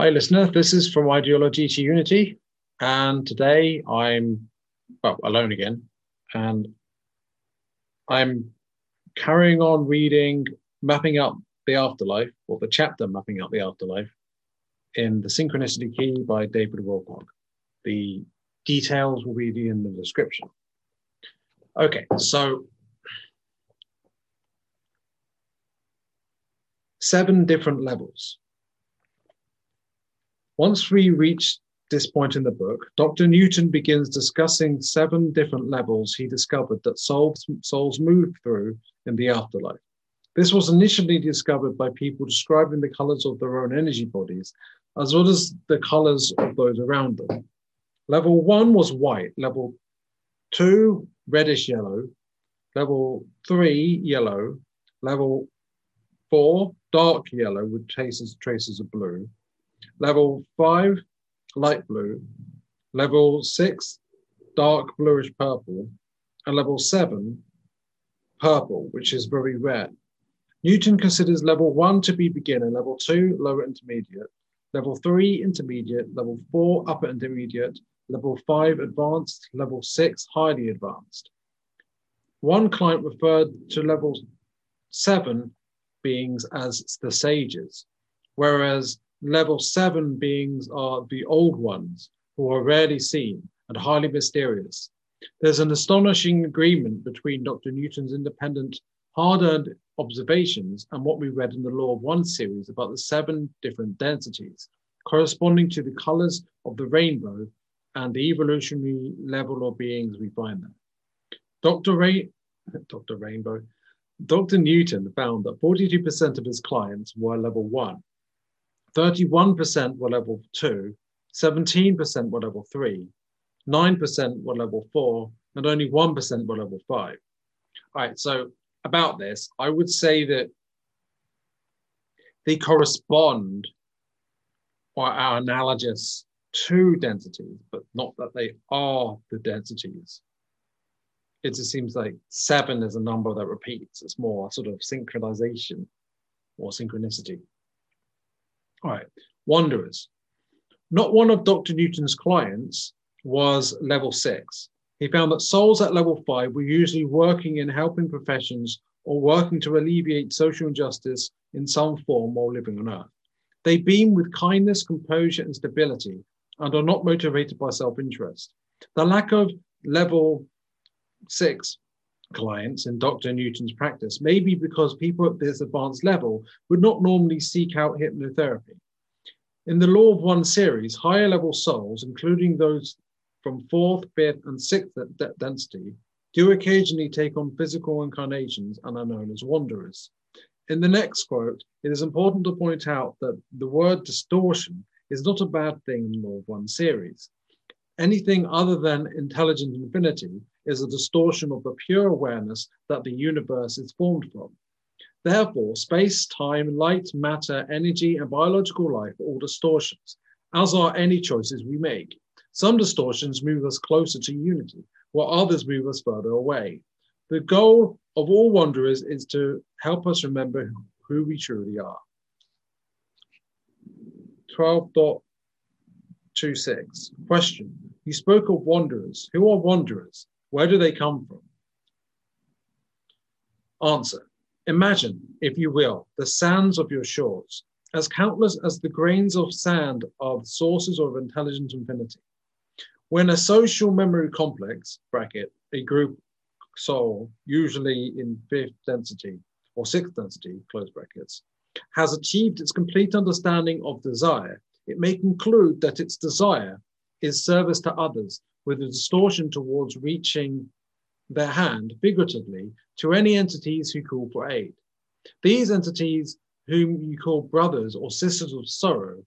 Hi, listener. This is from Ideology to Unity. And today I'm, well, alone again. And I'm carrying on reading Mapping Out the Afterlife, or the chapter Mapping Out the Afterlife, in The Synchronicity Key by David Wilcock. The details will be in the description. Okay, so seven different levels. Once we reach this point in the book, Dr. Newton begins discussing seven different levels he discovered that souls, souls move through in the afterlife. This was initially discovered by people describing the colors of their own energy bodies, as well as the colors of those around them. Level one was white, level two, reddish yellow, level three, yellow, level four, dark yellow with traces, traces of blue, Level five, light blue. Level six, dark bluish purple. And level seven, purple, which is very rare. Newton considers level one to be beginner, level two, lower intermediate, level three, intermediate, level four, upper intermediate, level five, advanced, level six, highly advanced. One client referred to level seven beings as the sages, whereas level seven beings are the old ones who are rarely seen and highly mysterious. There's an astonishing agreement between Dr. Newton's independent, hard earned observations and what we read in the Law of One series about the seven different densities corresponding to the colors of the rainbow and the evolutionary level of beings we find there. Dr. Ray, Dr. Rainbow, Dr. Newton found that 42% of his clients were level one 31% were level two, 17% were level three, 9% were level four, and only 1% were level five. All right, so about this, I would say that they correspond or are analogous to densities, but not that they are the densities. It just seems like seven is a number that repeats. It's more sort of synchronization or synchronicity. Right, wanderers. Not one of Dr. Newton's clients was level six. He found that souls at level five were usually working in helping professions or working to alleviate social injustice in some form while living on Earth. They beam with kindness, composure, and stability and are not motivated by self interest. The lack of level six clients in Dr. Newton's practice maybe because people at this advanced level would not normally seek out hypnotherapy. In the Law of One series, higher level souls, including those from fourth, fifth, and sixth density, do occasionally take on physical incarnations and are known as wanderers. In the next quote, it is important to point out that the word distortion is not a bad thing in the Law of One series. Anything other than intelligent infinity is a distortion of the pure awareness that the universe is formed from. Therefore, space, time, light, matter, energy, and biological life are all distortions, as are any choices we make. Some distortions move us closer to unity, while others move us further away. The goal of all wanderers is to help us remember who we truly are. 12.26 Question You spoke of wanderers. Who are wanderers? Where do they come from? Answer Imagine, if you will, the sands of your shores, as countless as the grains of sand are the sources of intelligent infinity. When a social memory complex, bracket, a group soul, usually in fifth density or sixth density, close brackets, has achieved its complete understanding of desire, it may conclude that its desire is service to others with a distortion towards reaching their hand, figuratively, to any entities who call for aid. These entities, whom you call brothers or sisters of sorrow,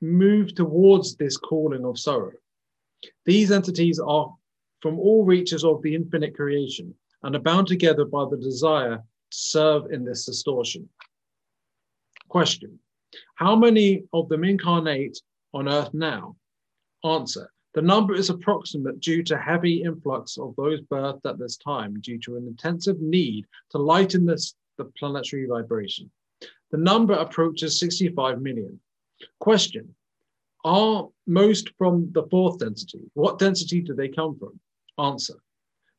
move towards this calling of sorrow. These entities are from all reaches of the infinite creation and are bound together by the desire to serve in this distortion. Question How many of them incarnate on earth now? Answer the number is approximate due to heavy influx of those birthed at this time due to an intensive need to lighten this, the planetary vibration. The number approaches 65 million. Question Are most from the fourth density? What density do they come from? Answer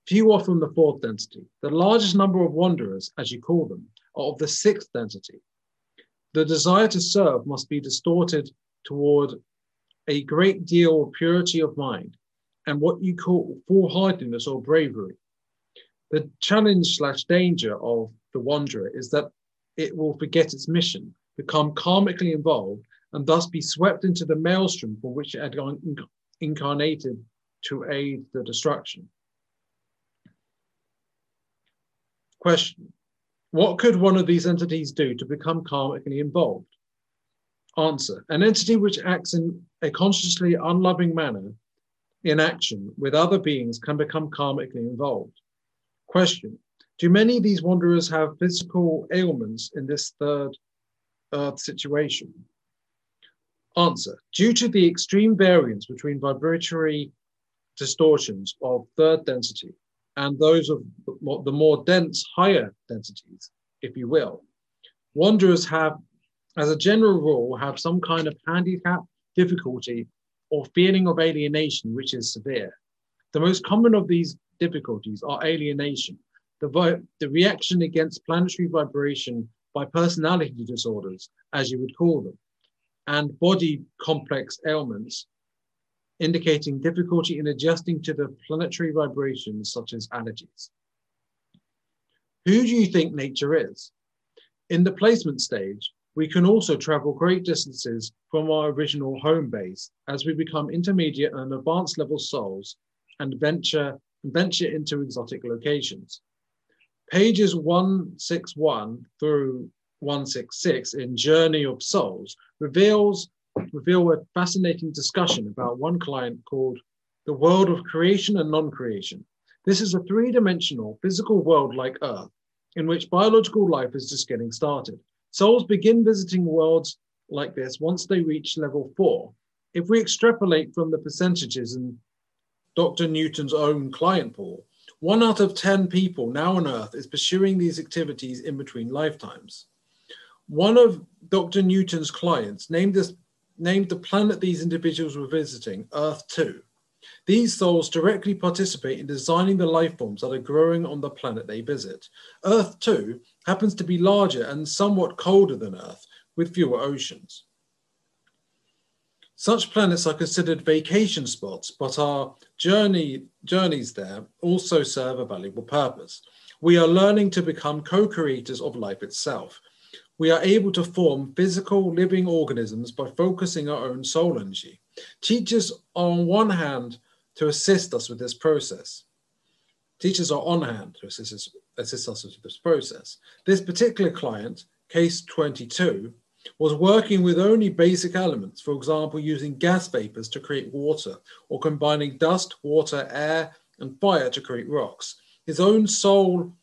Few are from the fourth density. The largest number of wanderers, as you call them, are of the sixth density. The desire to serve must be distorted toward a great deal of purity of mind and what you call foolhardiness or bravery. The challenge slash danger of the wanderer is that it will forget its mission, become karmically involved, and thus be swept into the maelstrom for which it had incarnated to aid the destruction. Question What could one of these entities do to become karmically involved? Answer An entity which acts in a consciously unloving manner in action with other beings can become karmically involved. Question Do many of these wanderers have physical ailments in this third earth situation? Answer Due to the extreme variance between vibratory distortions of third density and those of the more dense, higher densities, if you will. Wanderers have, as a general rule, have some kind of handicap, difficulty, or feeling of alienation, which is severe. The most common of these difficulties are alienation, the, the reaction against planetary vibration by personality disorders, as you would call them, and body complex ailments indicating difficulty in adjusting to the planetary vibrations such as allergies. Who do you think nature is? In the placement stage, we can also travel great distances from our original home base as we become intermediate and advanced level souls and venture, venture into exotic locations. Pages 161 through 166 in Journey of Souls reveals reveal a fascinating discussion about one client called the world of creation and non-creation. This is a three-dimensional physical world like Earth, in which biological life is just getting started. Souls begin visiting worlds like this once they reach level four. If we extrapolate from the percentages in Dr. Newton's own client pool, one out of 10 people now on Earth is pursuing these activities in between lifetimes. One of Dr. Newton's clients named this named the planet these individuals were visiting, Earth 2. These souls directly participate in designing the life forms that are growing on the planet they visit. Earth 2, happens to be larger and somewhat colder than Earth, with fewer oceans. Such planets are considered vacation spots, but our journey, journeys there also serve a valuable purpose. We are learning to become co creators of life itself we are able to form physical living organisms by focusing our own soul energy. Teachers are on one hand to assist us with this process. Teachers are on hand to assist us, assist us with this process. This particular client, case 22, was working with only basic elements, for example, using gas vapors to create water, or combining dust, water, air, and fire to create rocks. His own soul,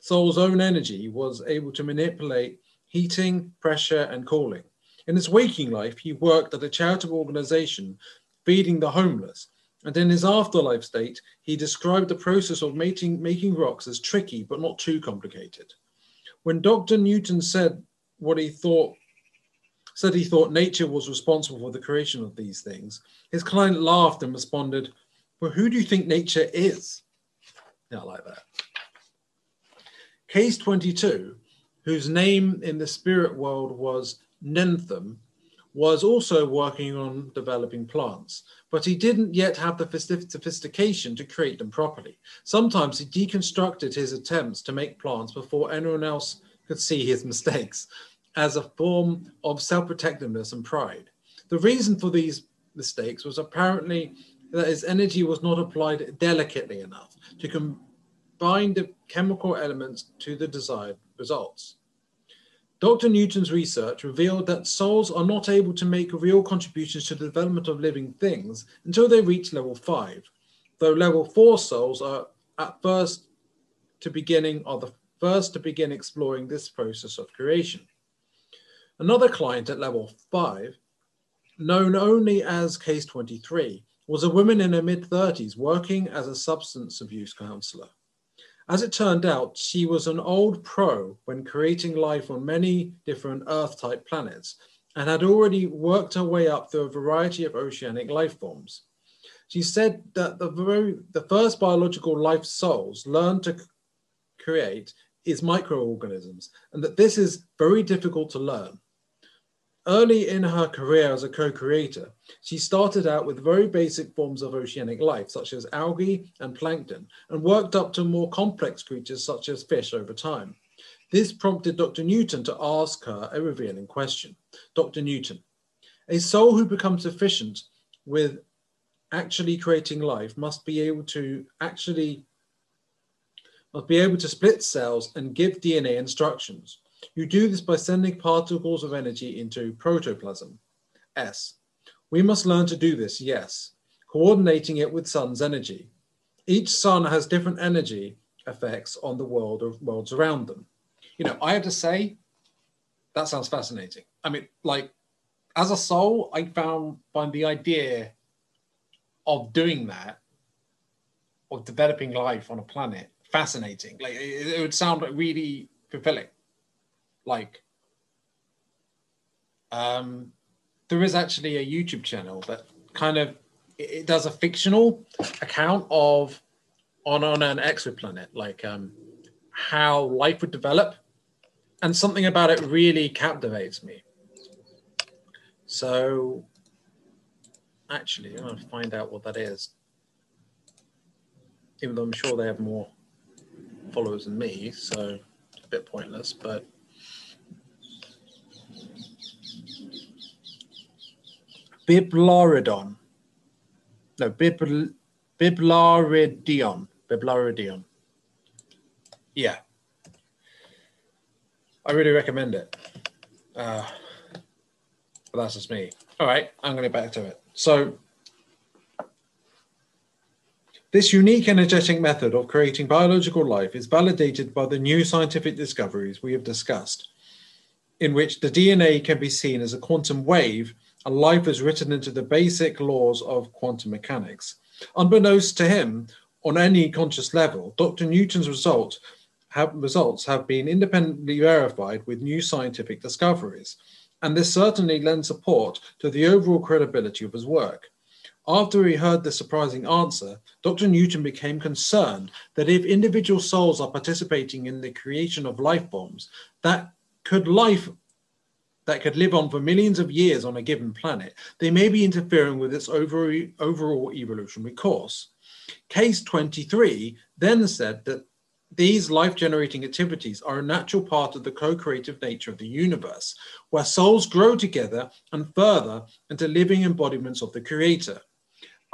soul's own energy was able to manipulate heating, pressure, and cooling. In his waking life, he worked at a charitable organization feeding the homeless. And in his afterlife state, he described the process of making, making rocks as tricky but not too complicated. When Dr. Newton said what he thought, said he thought nature was responsible for the creation of these things, his client laughed and responded, Well, who do you think nature is? Yeah, I like that. Case 22 whose name in the spirit world was Nentham, was also working on developing plants, but he didn't yet have the sophistication to create them properly. Sometimes he deconstructed his attempts to make plants before anyone else could see his mistakes as a form of self protectiveness and pride. The reason for these mistakes was apparently that his energy was not applied delicately enough to combine the chemical elements to the desired results. Dr. Newton's research revealed that souls are not able to make real contributions to the development of living things until they reach level five, though level four souls are at first to beginning are the first to begin exploring this process of creation. Another client at level five, known only as case 23, was a woman in her mid 30s working as a substance abuse counselor. As it turned out, she was an old pro when creating life on many different Earth type planets, and had already worked her way up through a variety of oceanic life forms. She said that the, very, the first biological life souls learned to create is microorganisms, and that this is very difficult to learn. Early in her career as a co-creator, she started out with very basic forms of oceanic life, such as algae and plankton, and worked up to more complex creatures such as fish over time. This prompted Dr. Newton to ask her a revealing question. Dr. Newton, a soul who becomes efficient with actually creating life must be able to actually must be able to split cells and give DNA instructions. You do this by sending particles of energy into protoplasm. S. We must learn to do this, yes, coordinating it with sun's energy. Each sun has different energy effects on the world of worlds around them. You know, I have to say, that sounds fascinating. I mean, like, as a soul, I found find the idea of doing that, of developing life on a planet, fascinating. Like, it, it would sound really fulfilling. Like, um, there is actually a YouTube channel that kind of it, does a fictional account of on on an exoplanet, like um, how life would develop, and something about it really captivates me. So, actually, I'm gonna find out what that is. Even though I'm sure they have more followers than me, so a bit pointless, but. Biblaridon. No, Bibl- Biblaridion. Biblaridion. Yeah. I really recommend it. Uh, but that's just me. All right, I'm going to get back to it. So, this unique energetic method of creating biological life is validated by the new scientific discoveries we have discussed, in which the DNA can be seen as a quantum wave and life is written into the basic laws of quantum mechanics. Unbeknownst to him, on any conscious level, Dr. Newton's result have, results have been independently verified with new scientific discoveries, and this certainly lends support to the overall credibility of his work. After he heard the surprising answer, Dr. Newton became concerned that if individual souls are participating in the creation of life forms, that could life that could live on for millions of years on a given planet, they may be interfering with its overall evolutionary course. Case 23 then said that these life generating activities are a natural part of the co creative nature of the universe, where souls grow together and further into living embodiments of the Creator.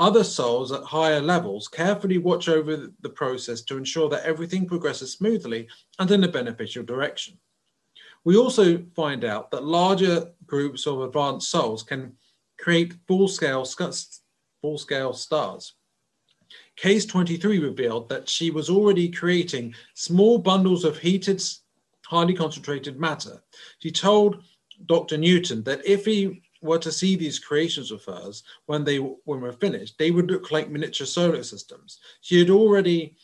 Other souls at higher levels carefully watch over the process to ensure that everything progresses smoothly and in a beneficial direction. We also find out that larger groups of advanced souls can create full-scale full-scale stars. Case 23 revealed that she was already creating small bundles of heated, highly concentrated matter. She told Dr. Newton that if he were to see these creations of hers when they when were finished, they would look like miniature solar systems. She had already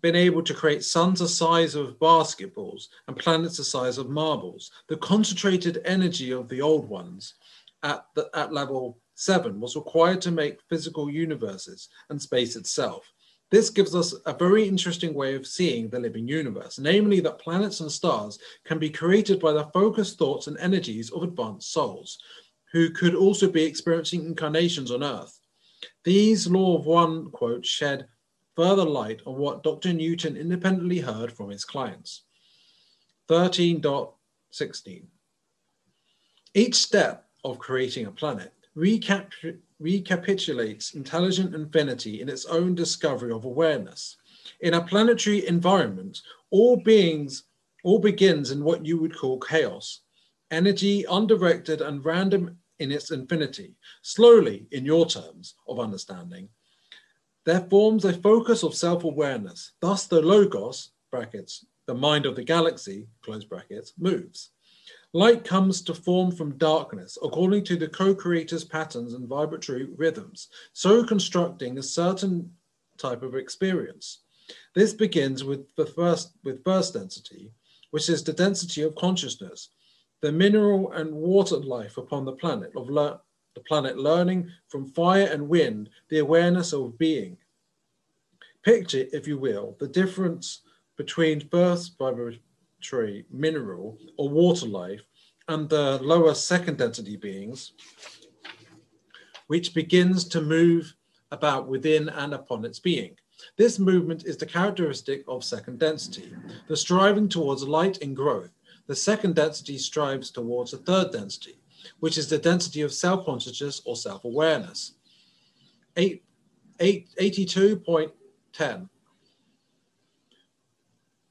been able to create suns the size of basketballs and planets the size of marbles. The concentrated energy of the old ones at, the, at level seven was required to make physical universes and space itself. This gives us a very interesting way of seeing the living universe, namely that planets and stars can be created by the focused thoughts and energies of advanced souls, who could also be experiencing incarnations on Earth. These law of one quote shed further light on what Dr. Newton independently heard from his clients. 13.16. Each step of creating a planet recap recapitulates intelligent infinity in its own discovery of awareness. In a planetary environment, all beings, all begins in what you would call chaos, energy undirected and random in its infinity. Slowly, in your terms of understanding, there forms a focus of self-awareness. Thus the logos, brackets, the mind of the galaxy, close brackets, moves. Light comes to form from darkness according to the co-creator's patterns and vibratory rhythms, so constructing a certain type of experience. This begins with the first with first density, which is the density of consciousness. the mineral and water life upon the planet, of the planet learning from fire and wind the awareness of being. Picture, if you will, the difference between first vibratory mineral or water life and the lower second density beings, which begins to move about within and upon its being. This movement is the characteristic of second density, the striving towards light and growth. The second density strives towards the third density, which is the density of self consciousness or self awareness. Eight, 82.10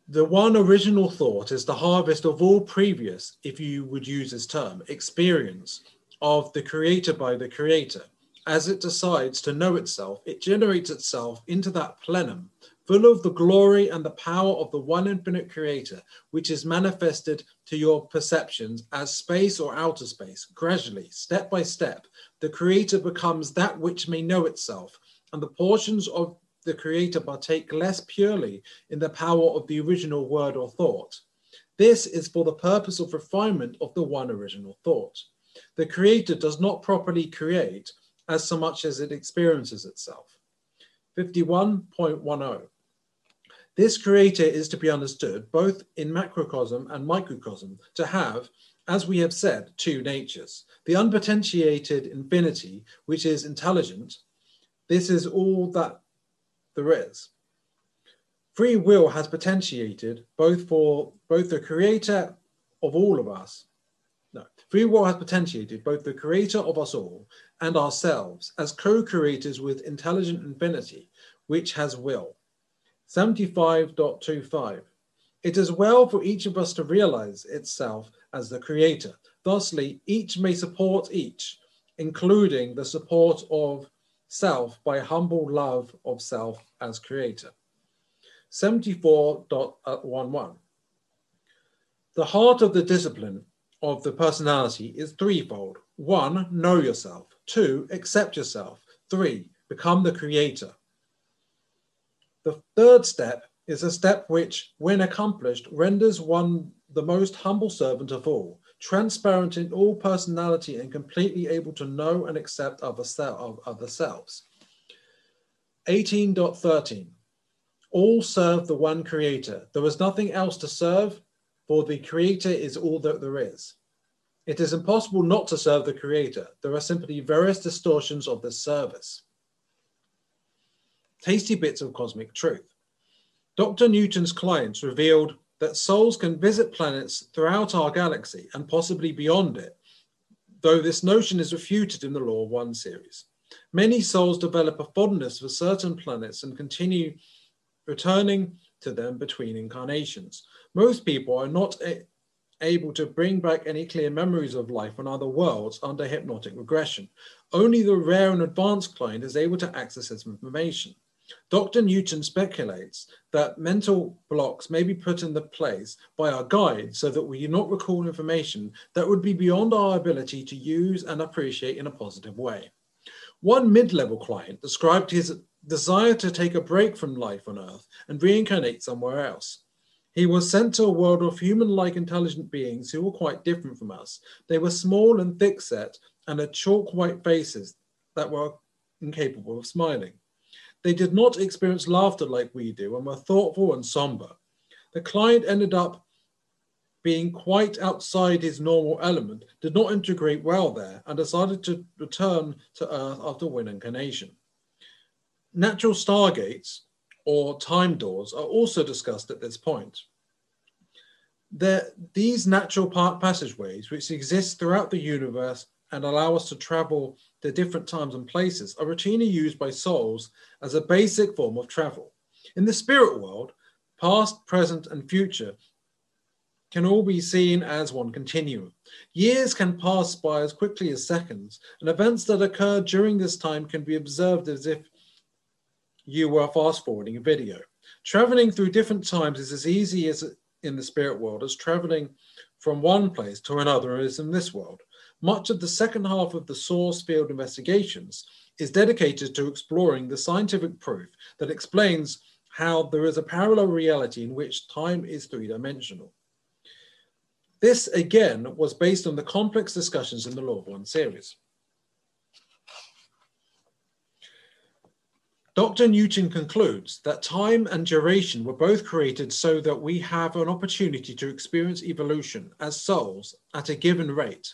the one original thought is the harvest of all previous, if you would use this term, experience of the creator by the creator. As it decides to know itself, it generates itself into that plenum, full of the glory and the power of the one infinite creator, which is manifested to your perceptions as space or outer space. Gradually, step by step, the creator becomes that which may know itself, and the portions of the creator partake less purely in the power of the original word or thought. This is for the purpose of refinement of the one original thought. The creator does not properly create as so much as it experiences itself. 51.10. This creator is to be understood both in macrocosm and microcosm to have, as we have said, two natures. The unpotentiated infinity, which is intelligent, this is all that there is. Free will has potentiated both for both the creator of all of us. No, free will has potentiated both the creator of us all and ourselves as co-creators with intelligent infinity, which has will. 75.25. It is well for each of us to realize itself as the creator. Thusly, each may support each, including the support of self by humble love of self as creator. 74.11. The heart of the discipline of the personality is threefold. One, know yourself. Two, accept yourself. Three, become the creator. The third step is a step which, when accomplished, renders one the most humble servant of all, transparent in all personality and completely able to know and accept other, of other selves. 18.13 All serve the one creator. There is nothing else to serve, for the creator is all that there is. It is impossible not to serve the creator. There are simply various distortions of this service. Tasty bits of cosmic truth. Dr. Newton's clients revealed that souls can visit planets throughout our galaxy and possibly beyond it, though this notion is refuted in the Law of One series. Many souls develop a fondness for certain planets and continue returning to them between incarnations. Most people are not a- able to bring back any clear memories of life on other worlds under hypnotic regression. Only the rare and advanced client is able to access this information. Dr. Newton speculates that mental blocks may be put in the place by our guide so that we do not recall information that would be beyond our ability to use and appreciate in a positive way. One mid level client described his desire to take a break from life on Earth and reincarnate somewhere else. He was sent to a world of human like intelligent beings who were quite different from us. They were small and thick set and had chalk white faces that were incapable of smiling. They did not experience laughter like we do and were thoughtful and somber. The client ended up being quite outside his normal element, did not integrate well there, and decided to return to Earth after one incarnation. Natural stargates, or time doors, are also discussed at this point. These natural passageways, which exist throughout the universe and allow us to travel to different times and places are routinely used by souls as a basic form of travel. In the spirit world, past, present, and future can all be seen as one continuum. Years can pass by as quickly as seconds, and events that occur during this time can be observed as if you were fast forwarding a video. Traveling through different times is as easy as in the spirit world as traveling from one place to another is in this world. Much of the second half of the source field investigations is dedicated to exploring the scientific proof that explains how there is a parallel reality in which time is three dimensional. This again was based on the complex discussions in the Law of One series. Dr. Newton concludes that time and duration were both created so that we have an opportunity to experience evolution as souls at a given rate.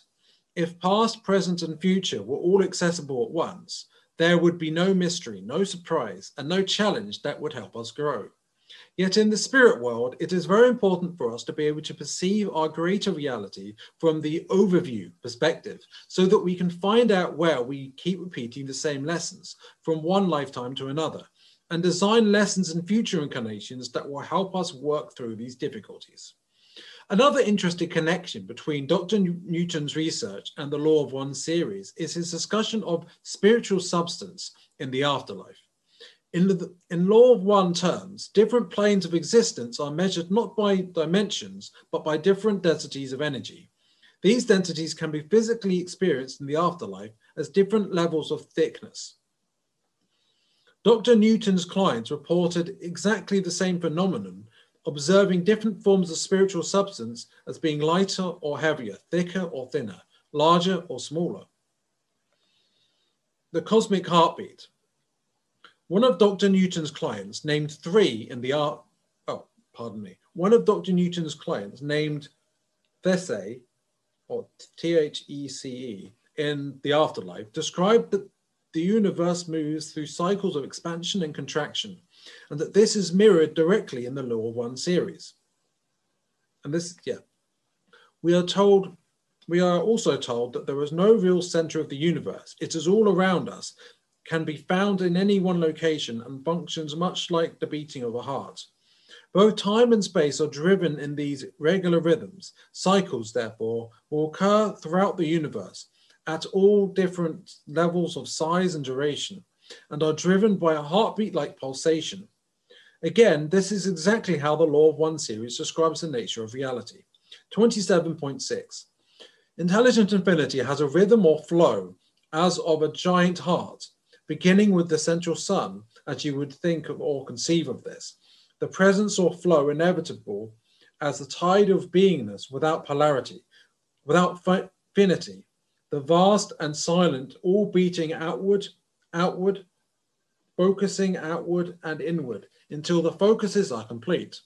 If past, present, and future were all accessible at once, there would be no mystery, no surprise, and no challenge that would help us grow. Yet in the spirit world, it is very important for us to be able to perceive our greater reality from the overview perspective so that we can find out where we keep repeating the same lessons from one lifetime to another and design lessons in future incarnations that will help us work through these difficulties. Another interesting connection between Dr. Newton's research and the Law of One series is his discussion of spiritual substance in the afterlife. In, the, in law of one terms, different planes of existence are measured not by dimensions, but by different densities of energy. These densities can be physically experienced in the afterlife as different levels of thickness. Dr. Newton's clients reported exactly the same phenomenon, observing different forms of spiritual substance as being lighter or heavier, thicker or thinner, larger or smaller. The cosmic heartbeat. One of Dr. Newton's clients named three in the art. Oh, pardon me. One of Dr. Newton's clients named Thece, or T H E C E, in the afterlife, described that the universe moves through cycles of expansion and contraction, and that this is mirrored directly in the Law of One series. And this, yeah, we are told, we are also told that there is no real center of the universe. It is all around us, can be found in any one location and functions much like the beating of a heart. Both time and space are driven in these regular rhythms. Cycles, therefore, will occur throughout the universe at all different levels of size and duration and are driven by a heartbeat like pulsation. Again, this is exactly how the Law of One series describes the nature of reality. 27.6 Intelligent infinity has a rhythm or flow as of a giant heart beginning with the central sun, as you would think of or conceive of this, the presence or flow inevitable as the tide of beingness without polarity, without finity, the vast and silent, all beating outward, outward, focusing outward and inward until the focuses are complete.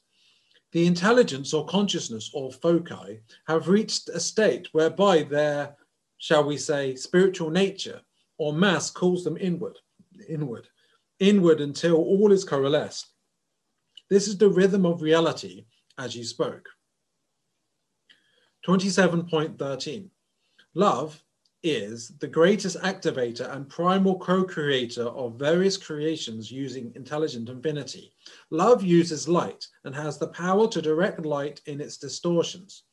The intelligence or consciousness or foci have reached a state whereby their, shall we say, spiritual nature or mass calls them inward, inward, inward until all is coalesced. This is the rhythm of reality as you spoke. 27.13 Love is the greatest activator and primal co-creator of various creations using intelligent infinity. Love uses light and has the power to direct light in its distortions.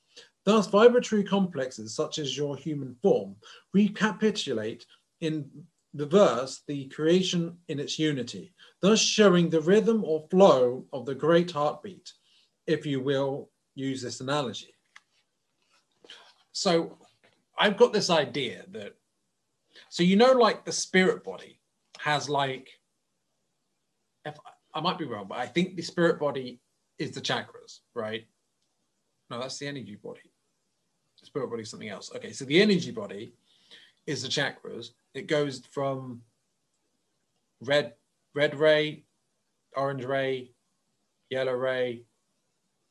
Thus, vibratory complexes such as your human form recapitulate in the verse the creation in its unity, thus showing the rhythm or flow of the great heartbeat, if you will use this analogy. So I've got this idea that, so you know, like the spirit body has like, if I might be wrong, but I think the spirit body is the chakras, right? No, that's the energy body. The spirit body is something else. Okay, so the energy body is the chakras. It goes from red, red ray, orange ray, yellow ray,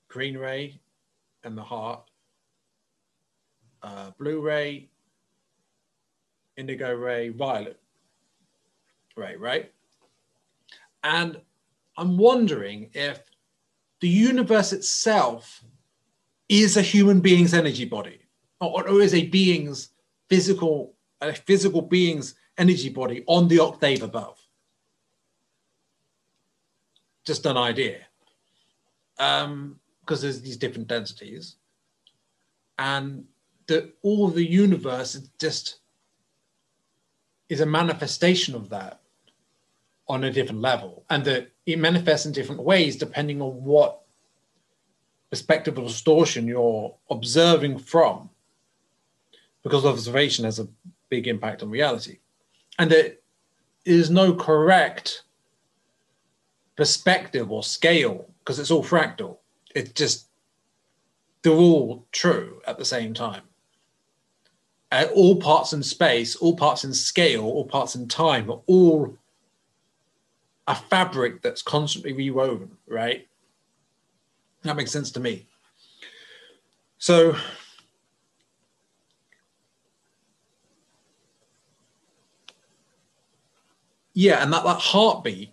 green ray, and the heart, uh, blue ray, indigo ray, violet ray, right? And I'm wondering if the universe itself is a human being's energy body or, or is a being's physical a physical being's energy body on the octave above. Just an idea. Um, because there's these different densities. And that all the universe just is a manifestation of that on a different level. And that it manifests in different ways depending on what perspective of distortion you're observing from. Because observation has a big impact on reality. And there is no correct perspective or scale because it's all fractal. it's just they're all true at the same time. Uh, all parts in space, all parts in scale, all parts in time are all a fabric that's constantly rewoven, right? That makes sense to me. So, yeah, and that, that heartbeat,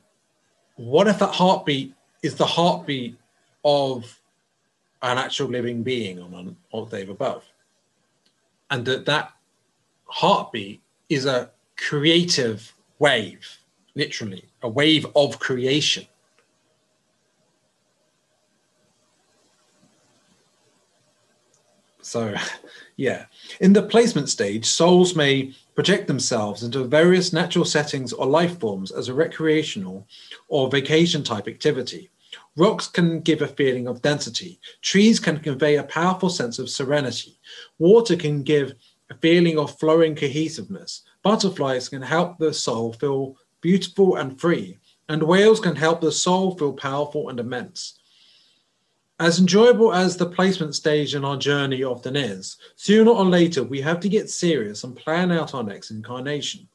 what if that heartbeat is the heartbeat of an actual living being on an octave above? And that that heartbeat is a creative wave, literally, a wave of creation. So, yeah. In the placement stage, souls may project themselves into various natural settings or life forms as a recreational or vacation type activity. Rocks can give a feeling of density. Trees can convey a powerful sense of serenity. Water can give a feeling of flowing cohesiveness. Butterflies can help the soul feel beautiful and free. And whales can help the soul feel powerful and immense. As enjoyable as the placement stage in our journey often is, sooner or later we have to get serious and plan out our next incarnation.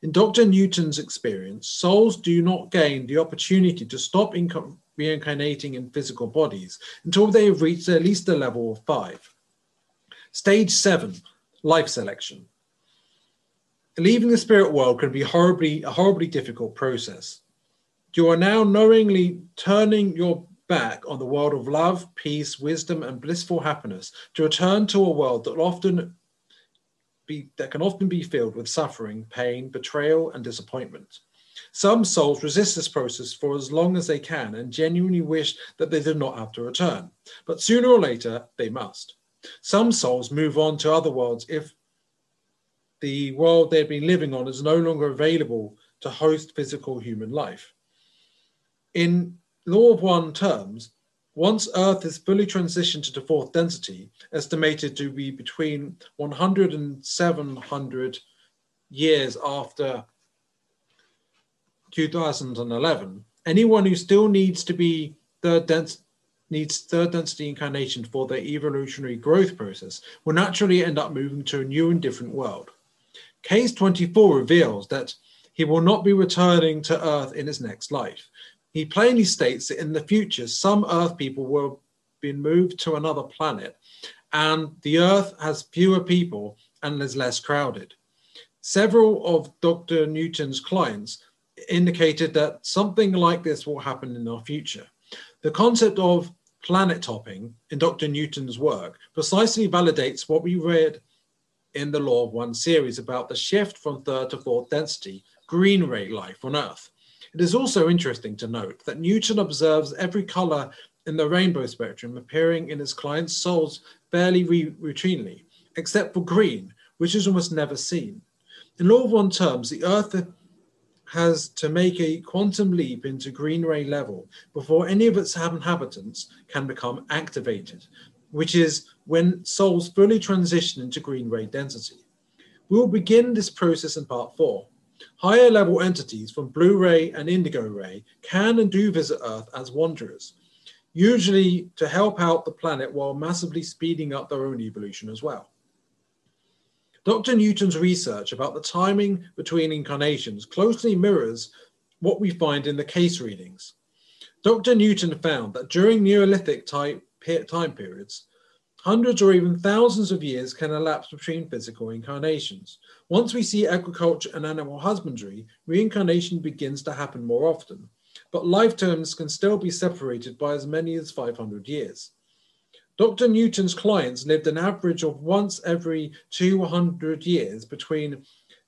In Dr. Newton's experience, souls do not gain the opportunity to stop reincarnating in physical bodies until they have reached at least the level of five. Stage seven, life selection. Leaving the spirit world can be horribly, a horribly difficult process. You are now knowingly turning your back on the world of love, peace, wisdom, and blissful happiness to return to a world that often be that can often be filled with suffering, pain, betrayal, and disappointment. Some souls resist this process for as long as they can and genuinely wish that they did not have to return, but sooner or later they must. Some souls move on to other worlds if the world they've been living on is no longer available to host physical human life. In law of one terms, once Earth is fully transitioned to the fourth density, estimated to be between 100 and 700 years after 2011, anyone who still needs to be third density needs third density incarnation for their evolutionary growth process will naturally end up moving to a new and different world. Case 24 reveals that he will not be returning to Earth in his next life, he plainly states that in the future, some Earth people will be moved to another planet, and the Earth has fewer people and is less crowded. Several of Dr. Newton's clients indicated that something like this will happen in our future. The concept of planet hopping in Dr. Newton's work precisely validates what we read in the Law of One series about the shift from third to fourth density, green ray life on Earth. It is also interesting to note that Newton observes every color in the rainbow spectrum appearing in his client's souls fairly routinely, except for green, which is almost never seen. In law of one terms, the Earth has to make a quantum leap into green ray level before any of its inhabitants can become activated, which is when souls fully transition into green ray density. We will begin this process in part four. Higher level entities from Blue Ray and Indigo Ray can and do visit Earth as wanderers, usually to help out the planet while massively speeding up their own evolution as well. Dr. Newton's research about the timing between incarnations closely mirrors what we find in the Cayce readings. Dr. Newton found that during Neolithic time periods, Hundreds or even thousands of years can elapse between physical incarnations. Once we see agriculture and animal husbandry, reincarnation begins to happen more often, but lifetimes can still be separated by as many as 500 years. Dr. Newton's clients lived an average of once every 200 years between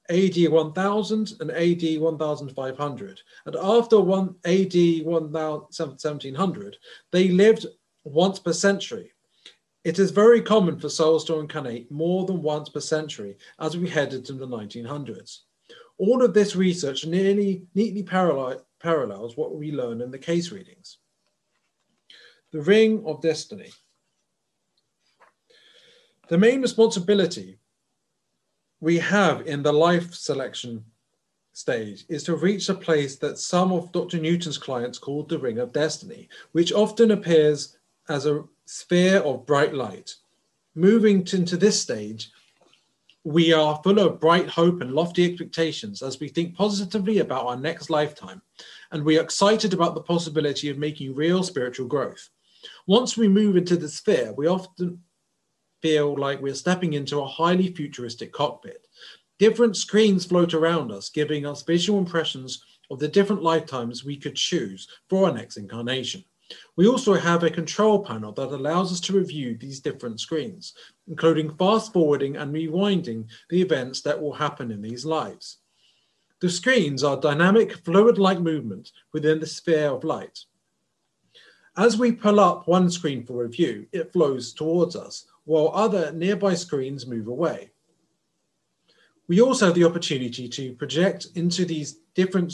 AD 1000 and AD 1500. And after one AD 1700, they lived once per century. It is very common for souls to incarnate more than once per century as we head into the 1900s. All of this research nearly neatly parallel, parallels what we learn in the Cayce readings. The Ring of Destiny. The main responsibility we have in the life selection stage is to reach a place that some of Dr. Newton's clients called the Ring of Destiny, which often appears as a sphere of bright light. Moving into this stage, we are full of bright hope and lofty expectations as we think positively about our next lifetime, and we are excited about the possibility of making real spiritual growth. Once we move into the sphere, we often feel like we're stepping into a highly futuristic cockpit. Different screens float around us, giving us visual impressions of the different lifetimes we could choose for our next incarnation. We also have a control panel that allows us to review these different screens, including fast forwarding and rewinding the events that will happen in these lives. The screens are dynamic, fluid like movement within the sphere of light. As we pull up one screen for review, it flows towards us, while other nearby screens move away. We also have the opportunity to project into these different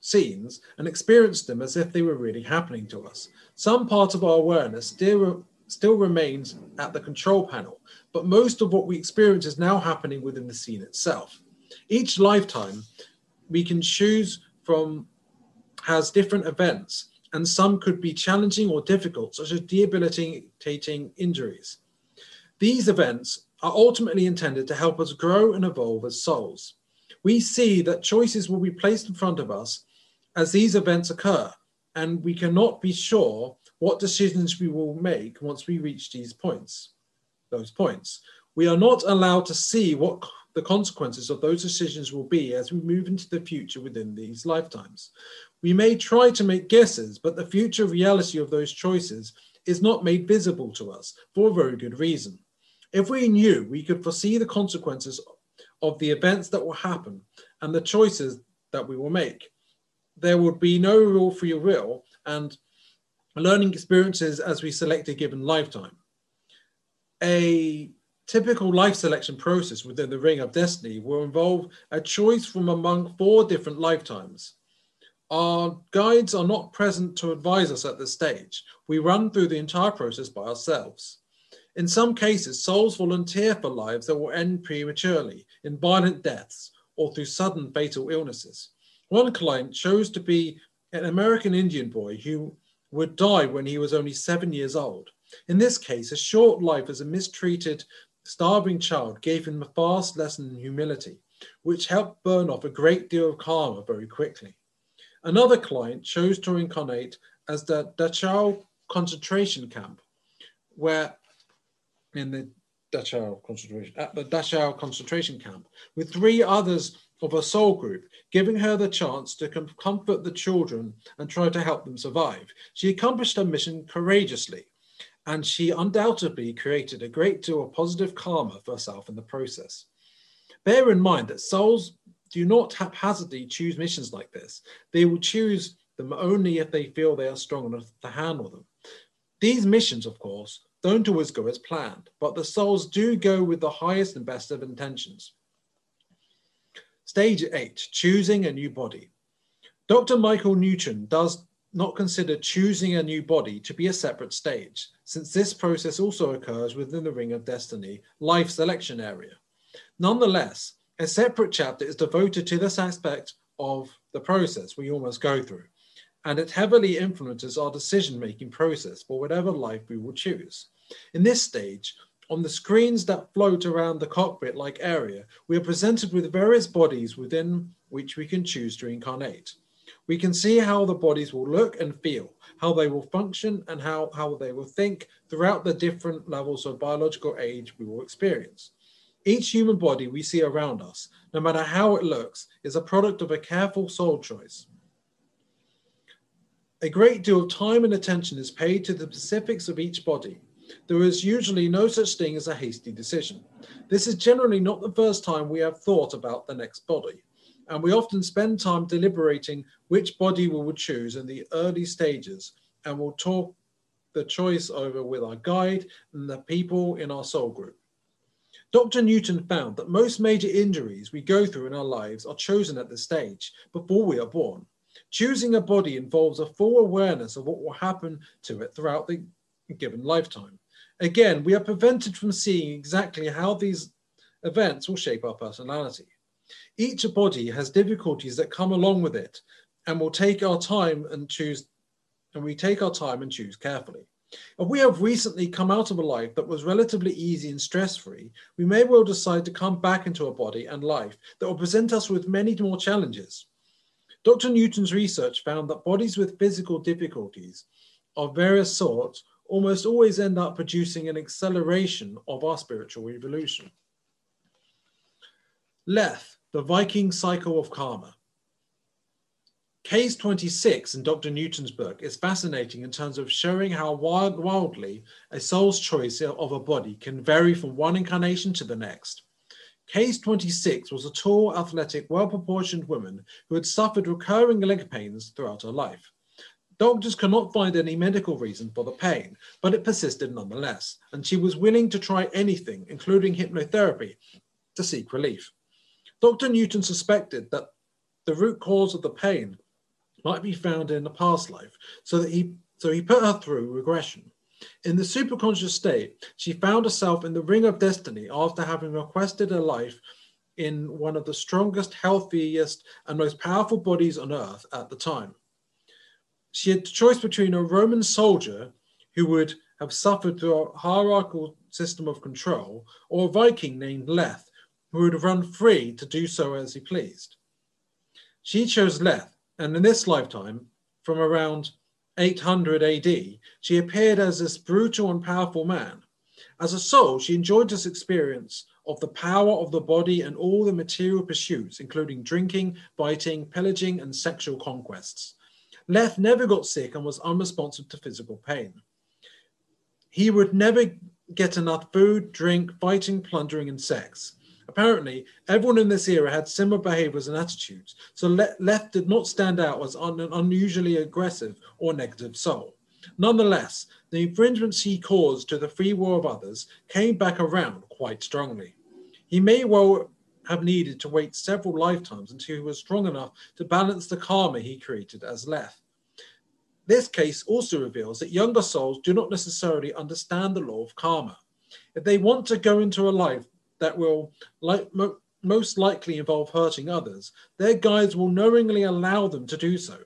scenes and experience them as if they were really happening to us. Some part of our awareness still, still remains at the control panel, but most of what we experience is now happening within the scene itself. Each lifetime we can choose from has different events, and some could be challenging or difficult, such as debilitating injuries. These events are ultimately intended to help us grow and evolve as souls. We see that choices will be placed in front of us as these events occur, and we cannot be sure what decisions we will make once we reach these points. Those points. We are not allowed to see what the consequences of those decisions will be as we move into the future within these lifetimes. We may try to make guesses, but the future reality of those choices is not made visible to us for a very good reason. If we knew we could foresee the consequences of the events that will happen and the choices that we will make, there would be no real free will and learning experiences as we select a given lifetime. A typical life selection process within the Ring of Destiny will involve a choice from among four different lifetimes. Our guides are not present to advise us at this stage. We run through the entire process by ourselves. In some cases, souls volunteer for lives that will end prematurely in violent deaths or through sudden fatal illnesses. One client chose to be an American Indian boy who would die when he was only seven years old. In this case, a short life as a mistreated, starving child gave him a fast lesson in humility, which helped burn off a great deal of karma very quickly. Another client chose to incarnate as the Dachau concentration camp, where in the Dachau concentration at the Dachau concentration camp with three others of a soul group, giving her the chance to com- comfort the children and try to help them survive. She accomplished her mission courageously, and she undoubtedly created a great deal of positive karma for herself in the process. Bear in mind that souls do not haphazardly choose missions like this. They will choose them only if they feel they are strong enough to handle them. These missions, of course, don't always go as planned, but the souls do go with the highest and best of intentions. Stage eight, choosing a new body. Dr. Michael Newton does not consider choosing a new body to be a separate stage, since this process also occurs within the Ring of Destiny life selection area. Nonetheless, a separate chapter is devoted to this aspect of the process we almost go through, and it heavily influences our decision making process for whatever life we will choose. In this stage, on the screens that float around the cockpit like area, we are presented with various bodies within which we can choose to incarnate. We can see how the bodies will look and feel, how they will function, and how, how they will think throughout the different levels of biological age we will experience. Each human body we see around us, no matter how it looks, is a product of a careful soul choice. A great deal of time and attention is paid to the specifics of each body, there is usually no such thing as a hasty decision. This is generally not the first time we have thought about the next body, and we often spend time deliberating which body we would choose in the early stages, and we'll talk the choice over with our guide and the people in our soul group. Dr. Newton found that most major injuries we go through in our lives are chosen at this stage, before we are born. Choosing a body involves a full awareness of what will happen to it throughout the given lifetime. Again, we are prevented from seeing exactly how these events will shape our personality. Each body has difficulties that come along with it, and we'll take our time and choose, and we take our time and choose carefully. If we have recently come out of a life that was relatively easy and stress free, we may well decide to come back into a body and life that will present us with many more challenges. Dr. Newton's research found that bodies with physical difficulties of various sorts almost always end up producing an acceleration of our spiritual evolution. Leth, the Viking cycle of karma. Case 26 in Dr. Newton's book is fascinating in terms of showing how wild, wildly a soul's choice of a body can vary from one incarnation to the next. Case 26 was a tall, athletic, well proportioned woman who had suffered recurring leg pains throughout her life. Doctors could not find any medical reason for the pain, but it persisted nonetheless, and she was willing to try anything, including hypnotherapy, to seek relief. Dr. Newton suspected that the root cause of the pain might be found in a past life, so that he so he put her through regression. In the superconscious state, she found herself in the ring of destiny after having requested a life in one of the strongest, healthiest, and most powerful bodies on earth at the time. She had the choice between a Roman soldier who would have suffered through a hierarchical system of control, or a Viking named Leth, who would have run free to do so as he pleased. She chose Leth, and in this lifetime, from around 800 AD, she appeared as this brutal and powerful man. As a soul, she enjoyed this experience of the power of the body and all the material pursuits, including drinking, biting, pillaging, and sexual conquests. Leth never got sick and was unresponsive to physical pain. He would never get enough food, drink, fighting, plundering, and sex. Apparently, everyone in this era had similar behaviors and attitudes, so Leth did not stand out as an unusually aggressive or negative soul. Nonetheless, the infringements he caused to the free will of others came back around quite strongly. He may well have needed to wait several lifetimes until he was strong enough to balance the karma he created as Leth. This case also reveals that younger souls do not necessarily understand the law of karma. If they want to go into a life that will like, mo- most likely involve hurting others, their guides will knowingly allow them to do so.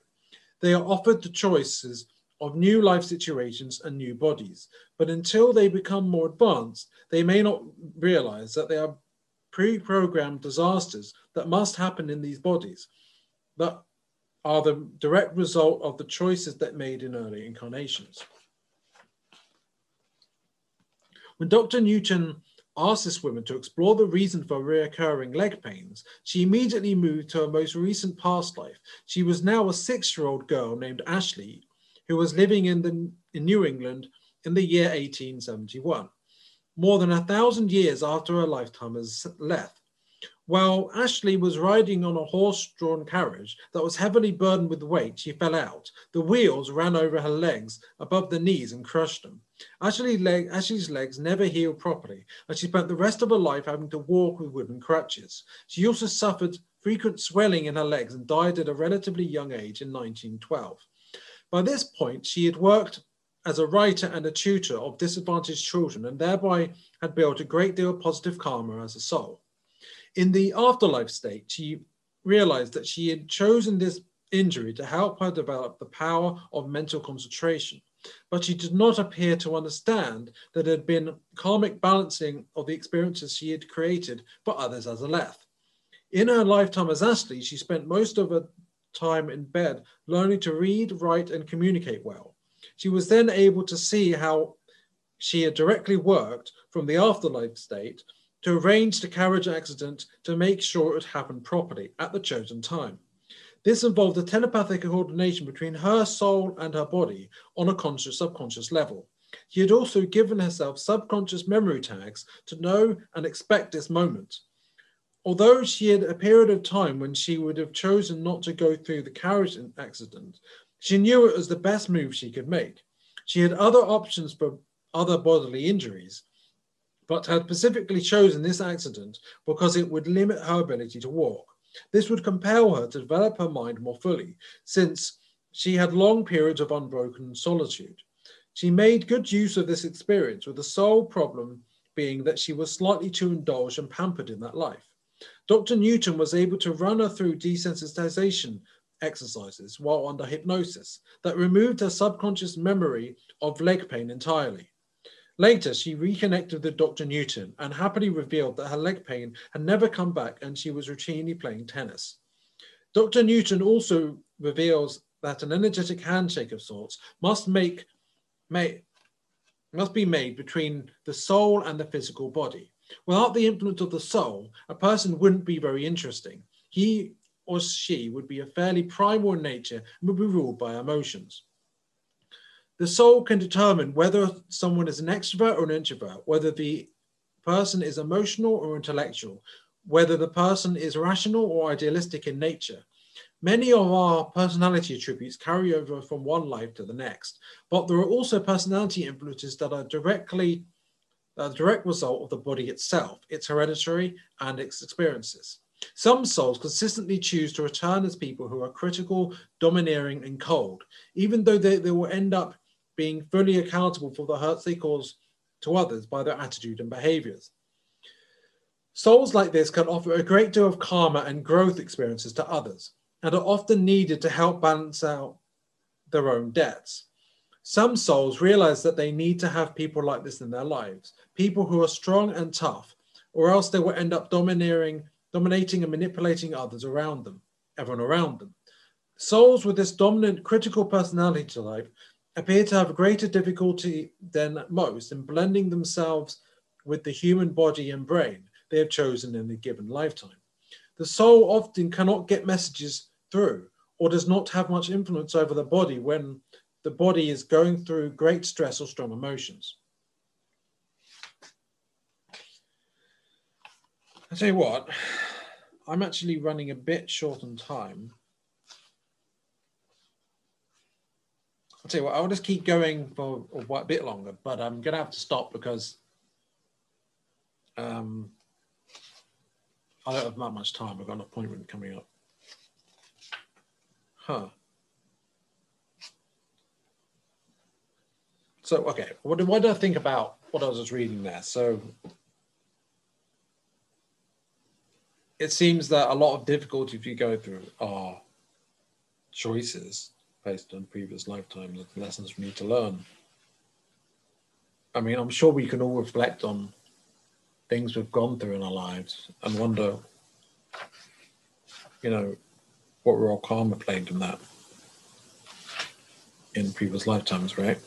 They are offered the choices of new life situations and new bodies, but until they become more advanced, they may not realize that they are pre programmed disasters that must happen in these bodies that are the direct result of the choices that made in early incarnations. When Dr. Newton asked this woman to explore the reason for reoccurring leg pains, she immediately moved to her most recent past life. She was now a six year old girl named Ashley, who was living in, the, in New England in the year 1871, more than a thousand years after her lifetime as Leth. While Ashley was riding on a horse drawn carriage that was heavily burdened with weight, she fell out. The wheels ran over her legs above the knees and crushed them. Ashley's, leg, Ashley's legs never healed properly, and she spent the rest of her life having to walk with wooden crutches. She also suffered frequent swelling in her legs and died at a relatively young age in 1912. By this point, she had worked as a writer and a tutor of disadvantaged children and thereby had built a great deal of positive karma as a soul. In the afterlife state, she realized that she had chosen this injury to help her develop the power of mental concentration. But she did not appear to understand that it had been karmic balancing of the experiences she had created for others as a Leth. In her lifetime as Ashley, she spent most of her time in bed learning to read, write, and communicate well. She was then able to see how she had directly worked from the afterlife state to arrange the carriage accident to make sure it happened properly at the chosen time. This involved a telepathic coordination between her soul and her body on a conscious subconscious level. She had also given herself subconscious memory tags to know and expect this moment. Although she had a period of time when she would have chosen not to go through the carriage accident, she knew it was the best move she could make. She had other options for other bodily injuries, but had specifically chosen this accident because it would limit her ability to walk. This would compel her to develop her mind more fully, since she had long periods of unbroken solitude. She made good use of this experience, with the sole problem being that she was slightly too indulged and pampered in that life. Dr. Newton was able to run her through desensitization exercises while under hypnosis that removed her subconscious memory of leg pain entirely. Later, she reconnected with Dr. Newton and happily revealed that her leg pain had never come back and she was routinely playing tennis. Dr. Newton also reveals that an energetic handshake of sorts must make, may, must be made between the soul and the physical body. Without the influence of the soul, a person wouldn't be very interesting. He or she would be a fairly primal in nature and would be ruled by emotions. The soul can determine whether someone is an extrovert or an introvert, whether the person is emotional or intellectual, whether the person is rational or idealistic in nature. Many of our personality attributes carry over from one life to the next, but there are also personality influences that are directly a direct result of the body itself, its hereditary and its experiences. Some souls consistently choose to return as people who are critical, domineering, and cold, even though they, they will end up being fully accountable for the hurts they cause to others by their attitude and behaviors. Souls like this can offer a great deal of karma and growth experiences to others and are often needed to help balance out their own debts. Some souls realize that they need to have people like this in their lives, people who are strong and tough, or else they will end up domineering, dominating and manipulating others around them, everyone around them. Souls with this dominant critical personality type appear to have greater difficulty than most in blending themselves with the human body and brain they have chosen in a given lifetime. The soul often cannot get messages through or does not have much influence over the body when the body is going through great stress or strong emotions. I tell you what, I'm actually running a bit short on time. I'll tell you what, I'll just keep going for a bit longer, but I'm going to have to stop because um, I don't have that much time. I've got an appointment coming up. Huh. So, okay, what, what I think about what I was just reading there? So, it seems that a lot of difficulties we go through are choices based on previous lifetimes and lessons we need to learn. I mean, I'm sure we can all reflect on things we've gone through in our lives and wonder, you know, what role karma played in that in previous lifetimes, right?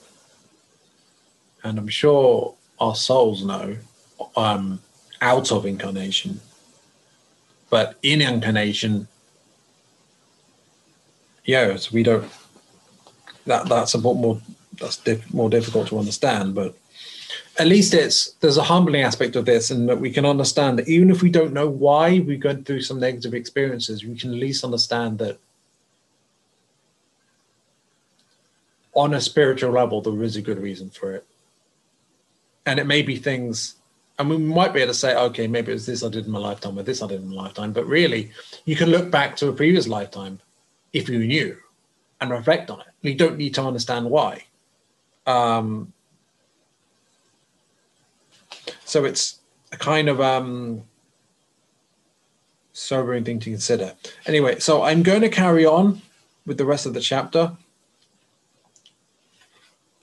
And I'm sure our souls know um, out of incarnation, but in incarnation, yes, we don't. That that's a bit more that's diff, more difficult to understand, but at least it's there's a humbling aspect of this and that we can understand that even if we don't know why we're going through some negative experiences we can at least understand that on a spiritual level there is a good reason for it. And it may be things and we might be able to say okay maybe it was this i did in my lifetime or this i did in my lifetime but really you can look back to a previous lifetime if you knew and reflect on it you don't need to understand why um, so it's a kind of um, sobering thing to consider. Anyway, so I'm going to carry on with the rest of the chapter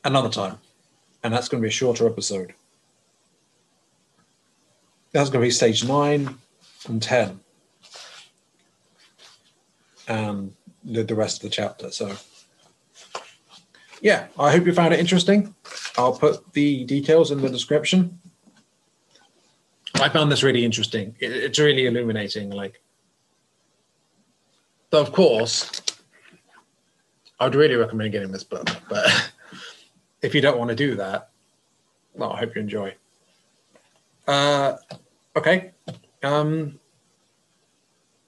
another time, and that's going to be a shorter episode. That's going to be stage nine and 10, and the, the rest of the chapter. So, yeah, I hope you found it interesting. I'll put the details in the description. I found this really interesting. It, it's really illuminating. Like, though, of course, I would really recommend getting this book. But if you don't want to do that, well, I hope you enjoy. Uh, okay. Um,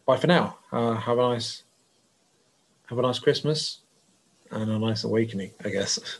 bye for now. Uh, have a nice, have a nice Christmas, and a nice awakening, I guess.